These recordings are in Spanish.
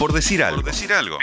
Por decir algo. Por decir algo.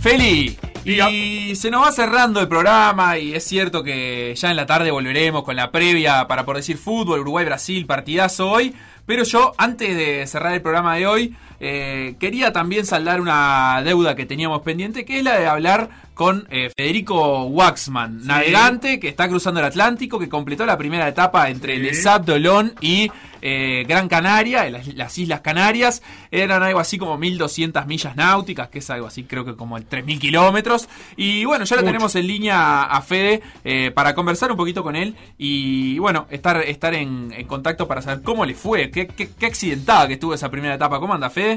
Feli, y se nos va cerrando el programa y es cierto que ya en la tarde volveremos con la previa para por decir fútbol, Uruguay-Brasil, partidazo hoy. Pero yo, antes de cerrar el programa de hoy, eh, quería también saldar una deuda que teníamos pendiente, que es la de hablar con eh, Federico Waxman, navegante que está cruzando el Atlántico, que completó la primera etapa entre el Les Dolón y eh, Gran Canaria, las, Islas Canarias. Eran algo así como 1200 millas náuticas, que es algo así, creo que como el 3000 kilómetros. Y bueno, ya lo tenemos en línea a Fede eh, para conversar un poquito con él y bueno, estar, estar en, contacto para saber cómo le fue, qué, qué, qué accidentada que estuvo esa primera etapa. ¿Cómo anda, Fede?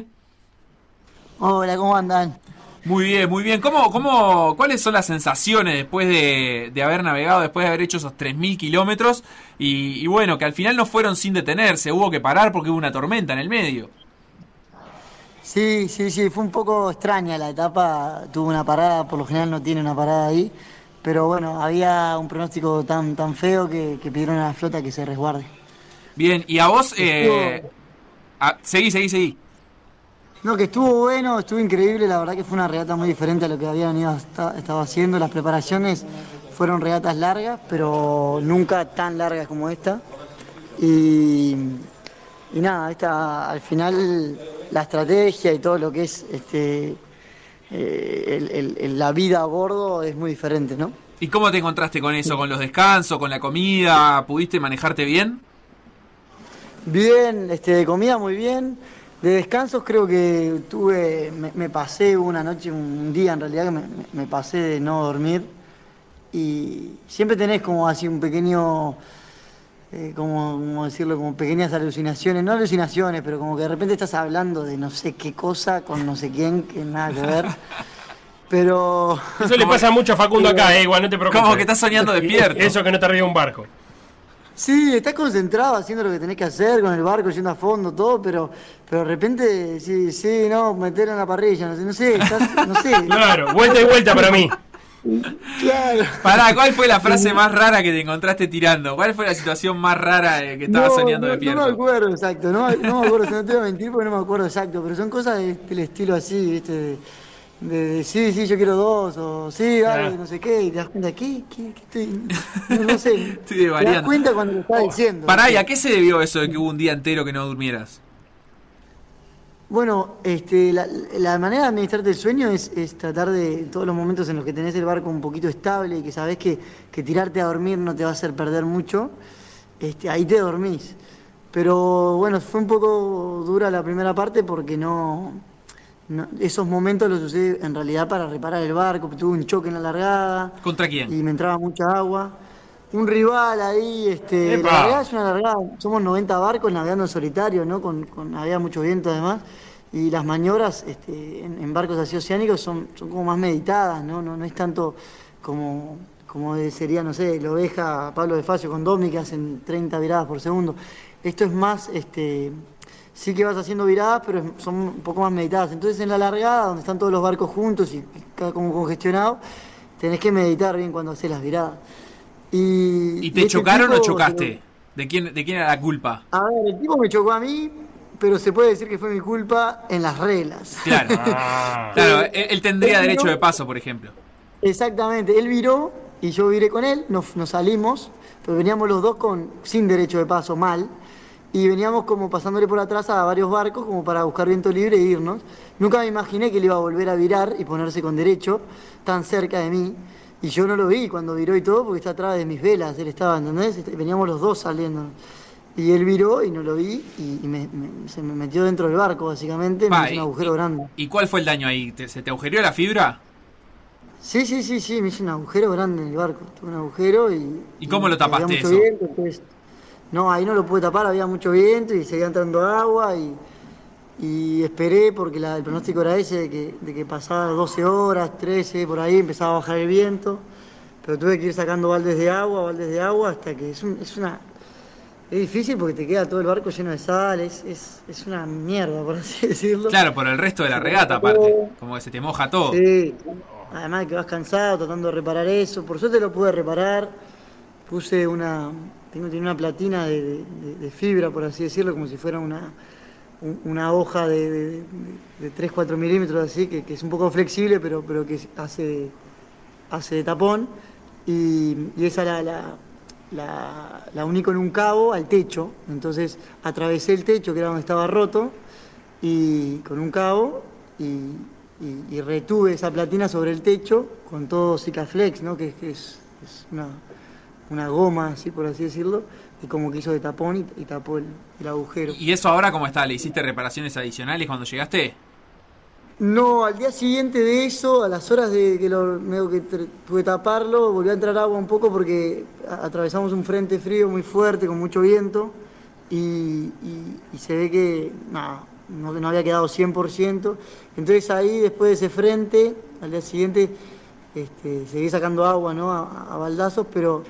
Hola, ¿cómo andan? Muy bien, muy bien. ¿Cómo, cómo, ¿Cuáles son las sensaciones después de, haber navegado, después de haber hecho esos 3.000 kilómetros? Y, y, bueno, que al final no fueron sin detenerse, hubo que parar porque hubo una tormenta en el medio. Sí, sí, sí, fue un poco extraña la etapa, tuvo una parada, por lo general no tiene una parada ahí, pero bueno, había un pronóstico tan, tan feo que, pidieron a la flota que se resguarde. Bien, y a vos... Eh, seguí, seguí, seguí. No, que estuvo bueno, estuvo increíble, la verdad que fue una regata muy diferente a lo que había venido estaba haciendo. Las preparaciones fueron regatas largas, pero nunca tan largas como esta. Y, nada, esta, al final la estrategia y todo lo que es este, eh, la vida a bordo es muy diferente, ¿no? ¿Y cómo te encontraste con eso? ¿Con los descansos, con la comida? ¿Pudiste manejarte bien? Bien, este, comida muy bien. De descansos creo que tuve, me, pasé una noche, un día en realidad que me, pasé de no dormir y siempre tenés como así un pequeño, eh, como, decirlo, como pequeñas alucinaciones, no alucinaciones, pero como que de repente estás hablando de no sé qué cosa con no sé quién, que nada que ver. Pero... Eso le pasa mucho a Facundo acá, eh, igual no te preocupes. Como que estás soñando despierto. Eso que no te arriba un barco. Sí, estás concentrado haciendo lo que tenés que hacer con el barco, yendo a fondo, todo, pero, pero de repente, sí, sí, no, meter en la parrilla, no sé, no sé, estás, no sé. Claro, vuelta y vuelta para mí. Claro. Pará, ¿cuál fue la frase más rara que te encontraste tirando? ¿Cuál fue la situación más rara que estabas soñando de pierna? No me acuerdo exacto, no, no me acuerdo, no te voy a mentir porque no me acuerdo exacto, pero son cosas del estilo así, ¿viste? De, sí, sí, yo quiero dos, o sí, dale, no sé qué, y te das cuenta, ¿qué? ¿Qué, qué estoy? No, sé. te das cuenta cuando lo estás diciendo. Pará, ¿y a qué se debió eso de que hubo un día entero que no durmieras? Bueno, este, la, la manera de administrarte el sueño es, es, tratar de, todos los momentos en los que tenés el barco un poquito estable y que sabés que, que tirarte a dormir no te va a hacer perder mucho, este, ahí te dormís. Pero bueno, fue un poco dura la primera parte porque no, esos momentos los usé en realidad para reparar el barco, tuve un choque en la largada. ¿Contra quién? Y me entraba mucha agua. Un rival ahí, este, la largada es una largada, somos 90 barcos navegando en solitario, ¿no? Con, había mucho viento además, y las maniobras este, en, barcos así oceánicos son, son como más meditadas, ¿no? No, no es tanto como, como sería, no sé, la oveja Pablo de Facio con Domi que hacen 30 viradas por segundo. Esto es más, este, sí que vas haciendo viradas, pero son un poco más meditadas. Entonces en la largada, donde están todos los barcos juntos y cada como congestionado, tenés que meditar bien cuando haces las viradas. ¿Y, te chocaron o chocaste? ¿De quién, ¿De quién era la culpa? A ver, el tipo me chocó a mí, pero se puede decir que fue mi culpa en las reglas. Claro, ah. claro él, tendría derecho de paso, por ejemplo. Exactamente, él viró y yo viré con él, nos, nos salimos, pero veníamos los dos con sin derecho de paso, mal y veníamos como pasándole por atrás a varios barcos como para buscar viento libre e irnos. Nunca me imaginé que él iba a volver a virar y ponerse con derecho tan cerca de mí. Y yo no lo vi cuando viró y todo porque está atrás de mis velas, él estaba, ¿entendés? Este, veníamos los dos saliendo. Y él viró y no lo vi y, se me metió dentro del barco, básicamente, me hizo un agujero grande. ¿Y cuál fue el daño ahí? ¿Se te agujereó la fibra? Sí, sí, sí, sí, me hizo un agujero grande en el barco. Tuve un agujero y... ¿Y cómo lo tapaste eso? No, ahí no lo pude tapar, había mucho viento y seguía entrando agua y, esperé porque el pronóstico era ese de que, de que pasaba 12 horas, 13, por ahí empezaba a bajar el viento, pero tuve que ir sacando baldes de agua, baldes de agua, hasta que es, es una... Es difícil porque te queda todo el barco lleno de sal, es, es, una mierda, por así decirlo. Claro, por el resto de la regata aparte, como que se te moja todo. Sí, además de que vas cansado tratando de reparar eso, por suerte lo pude reparar, puse una, tengo tiene una platina de, de, fibra, por así decirlo, como si fuera una, una hoja de, 3-4 milímetros así, que, es un poco flexible, pero, pero que hace, hace de tapón. Y, esa la, la, la, la, uní con un cabo al techo. Entonces atravesé el techo, que era donde estaba roto, y con un cabo, y, retuve esa platina sobre el techo con todo Cicaflex, ¿no? que, es, una, una goma, así por así decirlo y como que hizo de tapón y, tapó el, agujero. ¿Y eso ahora cómo está? ¿Le hiciste reparaciones adicionales cuando llegaste? No, al día siguiente de eso, a las horas de que lo que tuve que taparlo, volvió a entrar agua un poco porque atravesamos un frente frío muy fuerte, con mucho viento, y, se ve que nada, no, había quedado 100%. Entonces ahí, después de ese frente, al día siguiente, este, seguí sacando agua ¿no? a, baldazos, pero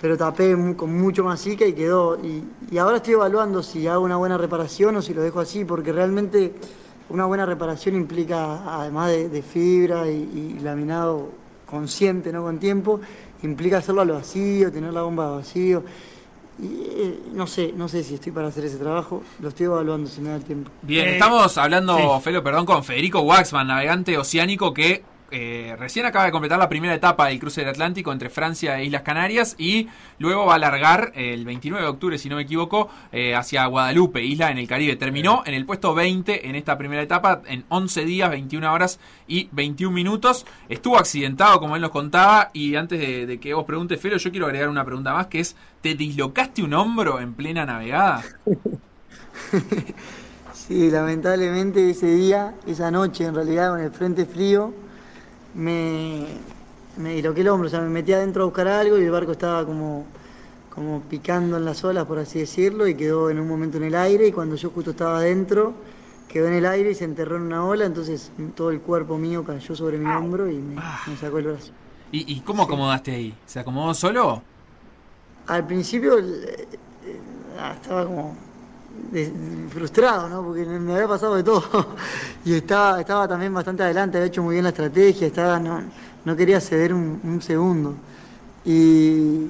pero tapé con mucho más y quedó. Y, ahora estoy evaluando si hago una buena reparación o si lo dejo así, porque realmente una buena reparación implica, además de, fibra y, laminado consciente, no con tiempo, implica hacerlo a lo vacío, tener la bomba vacío. Y, eh, no sé, no sé si estoy para hacer ese trabajo, lo estoy evaluando si me da el tiempo. Bien, eh, estamos hablando, Felo, perdón, con Federico Waxman, navegante oceánico que eh, recién acaba de completar la primera etapa del cruce del Atlántico entre Francia e Islas Canarias y luego va a largar el 29 de octubre, si no me equivoco, eh, hacia Guadalupe, isla en el Caribe. Terminó en el puesto 20 en esta primera etapa en 11 días, 21 horas y 21 minutos. Estuvo accidentado, como él nos contaba, y antes de, que vos preguntes, Felo, yo quiero agregar una pregunta más, que es, ¿te dislocaste un hombro en plena navegada? Sí, lamentablemente ese día, esa noche en realidad con el frente frío, me, me diloqué el hombro, o sea, me metí adentro a buscar algo y el barco estaba como, como picando en las olas, por así decirlo, y quedó en un momento en el aire y cuando yo justo estaba adentro, quedó en el aire y se enterró en una ola, entonces todo el cuerpo mío cayó sobre mi hombro y me, ah. sacó el brazo. ¿Y, cómo acomodaste ahí? ¿Se acomodó solo? Al principio eh, ah, estaba como frustrado, ¿no? Porque me había pasado de todo. y estaba, estaba también bastante adelante, había hecho muy bien la estrategia, estaba, no, no quería ceder un, segundo. Y,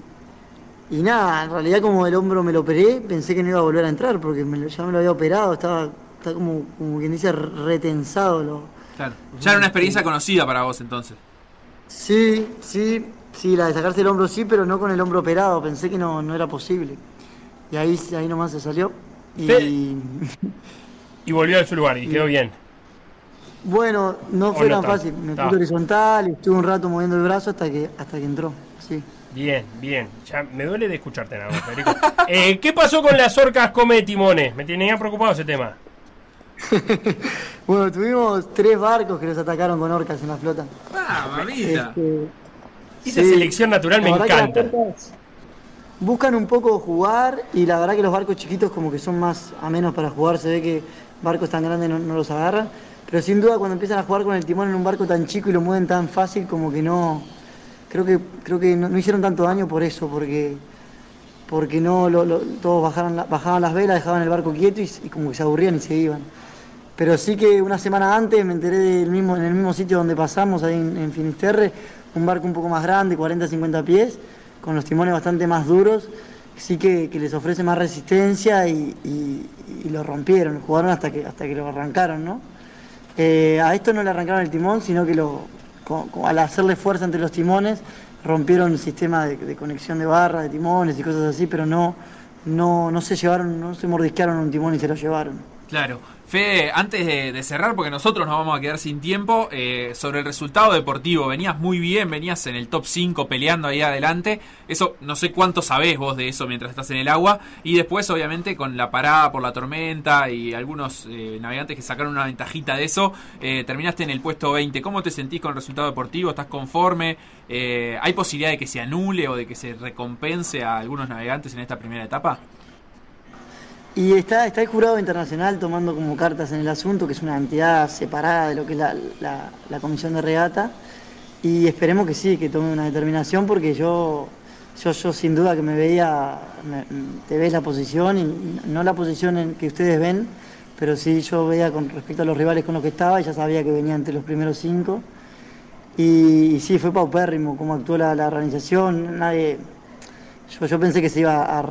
y, nada, en realidad como el hombro me lo operé, pensé que no iba a volver a entrar, porque ya me lo había operado, estaba, como, como quien dice retensado. Lo, claro. Ya era una experiencia conocida para vos entonces. Sí, sí, sí, la de sacarse el hombro sí, pero no con el hombro operado, pensé que no, no era posible. Y ahí, ahí nomás se salió. Y... volvió a su lugar y quedó bien. Bueno, no fue tan fácil. Me puse horizontal y estuve un rato moviendo el brazo hasta que hasta que entró. Sí. Bien, bien. Ya me duele de escucharte nada Federico. Eh, ¿Qué pasó con las orcas come timones? Me tenía preocupado ese tema. bueno, tuvimos tres barcos que nos atacaron con orcas en la flota. Ah, mamita. Este, Esa selección natural me encanta buscan un poco jugar y la verdad que los barcos chiquitos como que son más a menos para jugar, se ve que barcos tan grandes no, los agarran, pero sin duda cuando empiezan a jugar con el timón en un barco tan chico y lo mueven tan fácil como que no, creo que creo que no, hicieron tanto daño por eso, porque porque no todos bajaron, bajaban las velas, dejaban el barco quieto y, como que se aburrían y se iban. Pero sí que una semana antes me enteré del mismo, en el mismo sitio donde pasamos, ahí en, en Finisterre, un barco un poco más grande, 40-50 pies, con los timones bastante más duros, sí que, les ofrece más resistencia y, lo rompieron, jugaron hasta que, hasta que lo arrancaron, ¿no? Eh, a esto no le arrancaron el timón, sino que lo, al hacerle fuerza entre los timones, rompieron el sistema de, conexión de barras, de timones y cosas así, pero no, no, no se llevaron, no se mordisquearon un timón y se lo llevaron. Claro. Fede, antes de, cerrar, porque nosotros nos vamos a quedar sin tiempo, eh, sobre el resultado deportivo, venías muy bien, venías en el top 5 peleando ahí adelante, eso no sé cuánto sabés vos de eso mientras estás en el agua, y después obviamente con la parada por la tormenta y algunos eh, navegantes que sacaron una ventajita de eso, eh, terminaste en el puesto 20, ¿cómo te sentís con el resultado deportivo? ¿Estás conforme? ¿Hay posibilidad de que se anule o de que se recompense a algunos navegantes en esta primera etapa? Y está, está el jurado internacional tomando como cartas en el asunto, que es una entidad separada de lo que es la, la, comisión de regata. Y esperemos que sí, que tome una determinación, porque yo, yo, yo sin duda que me veía, te ves la posición, y, no la posición en que ustedes ven, pero sí yo veía con respecto a los rivales con los que estaba, y ya sabía que venía entre los primeros cinco. Y, sí, fue paupérrimo cómo actuó la, la organización, nadie Yo, pensé que se iba a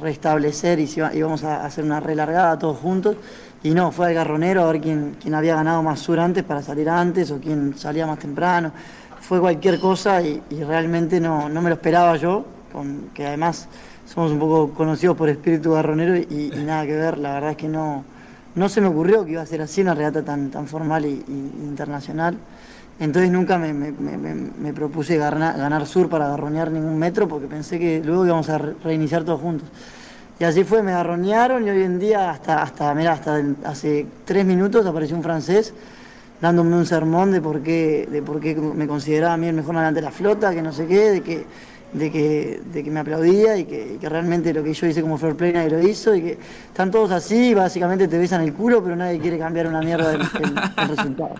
restablecer y íbamos a hacer una relargada todos juntos. Y no, fue al garronero a ver quién, quién había ganado más sur antes para salir antes o quién salía más temprano. Fue cualquier cosa y, realmente no, no, me lo esperaba yo, que además somos un poco conocidos por espíritu garronero y, nada que ver, la verdad es que no, no se me ocurrió que iba a ser así una regata tan, tan formal y, internacional. Entonces nunca me, me, propuse ganar, ganar, sur para garronear ningún metro porque pensé que luego íbamos a reiniciar todos juntos. Y así fue, me garronearon y hoy en día, hasta, hasta, mira, hasta hace tres minutos apareció un francés dándome un sermón de por qué, de por qué me consideraba a mí el mejor adelante de la flota, que no sé qué, de que de que, de que me aplaudía y que, realmente lo que yo hice como Flor Play nadie lo hizo y que están todos así, básicamente te besan el culo, pero nadie quiere cambiar una mierda del, resultado.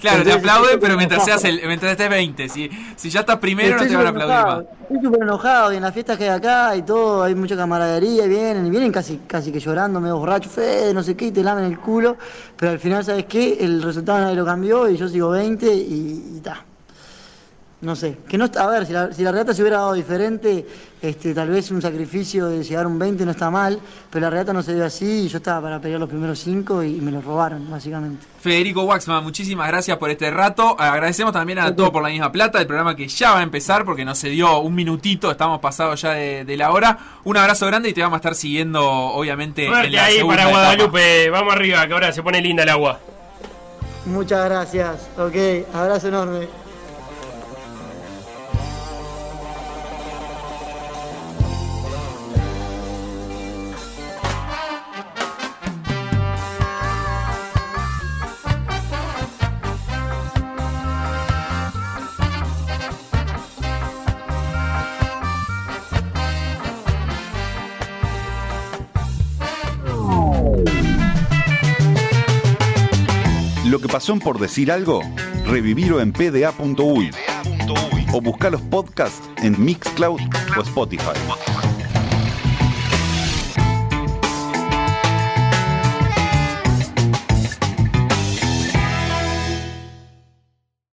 Claro, te aplauden, pero mientras seas el, mientras estés 20, si, si ya estás primero no te van a aplaudir más. Estoy súper enojado y en las fiestas que hay acá y todo, hay mucha camaradería y vienen, y vienen casi, casi que llorando, medio borracho, fe, no sé qué, y te lamen el culo, pero al final, ¿sabes qué? El resultado nadie lo cambió y yo sigo 20 y está no sé, que no a ver, si la, si la regata se hubiera dado diferente, este, tal vez un sacrificio de llegar a un 20 no está mal, pero la regata no se dio así y yo estaba para pelear los primeros cinco y, me lo robaron, básicamente. Federico Waxman, muchísimas gracias por este rato. Agradecemos también a Todo por la misma plata, el programa que ya va a empezar porque nos se dio un minutito, estamos pasados ya de, la hora. Un abrazo grande y te vamos a estar siguiendo, obviamente, en la ahí para Guadalupe, vamos arriba, que ahora se pone linda el agua. Muchas gracias, ok, abrazo enorme. Que pasó por decir algo, revivirlo en pda.uy o buscar los podcasts en Mixcloud o Spotify.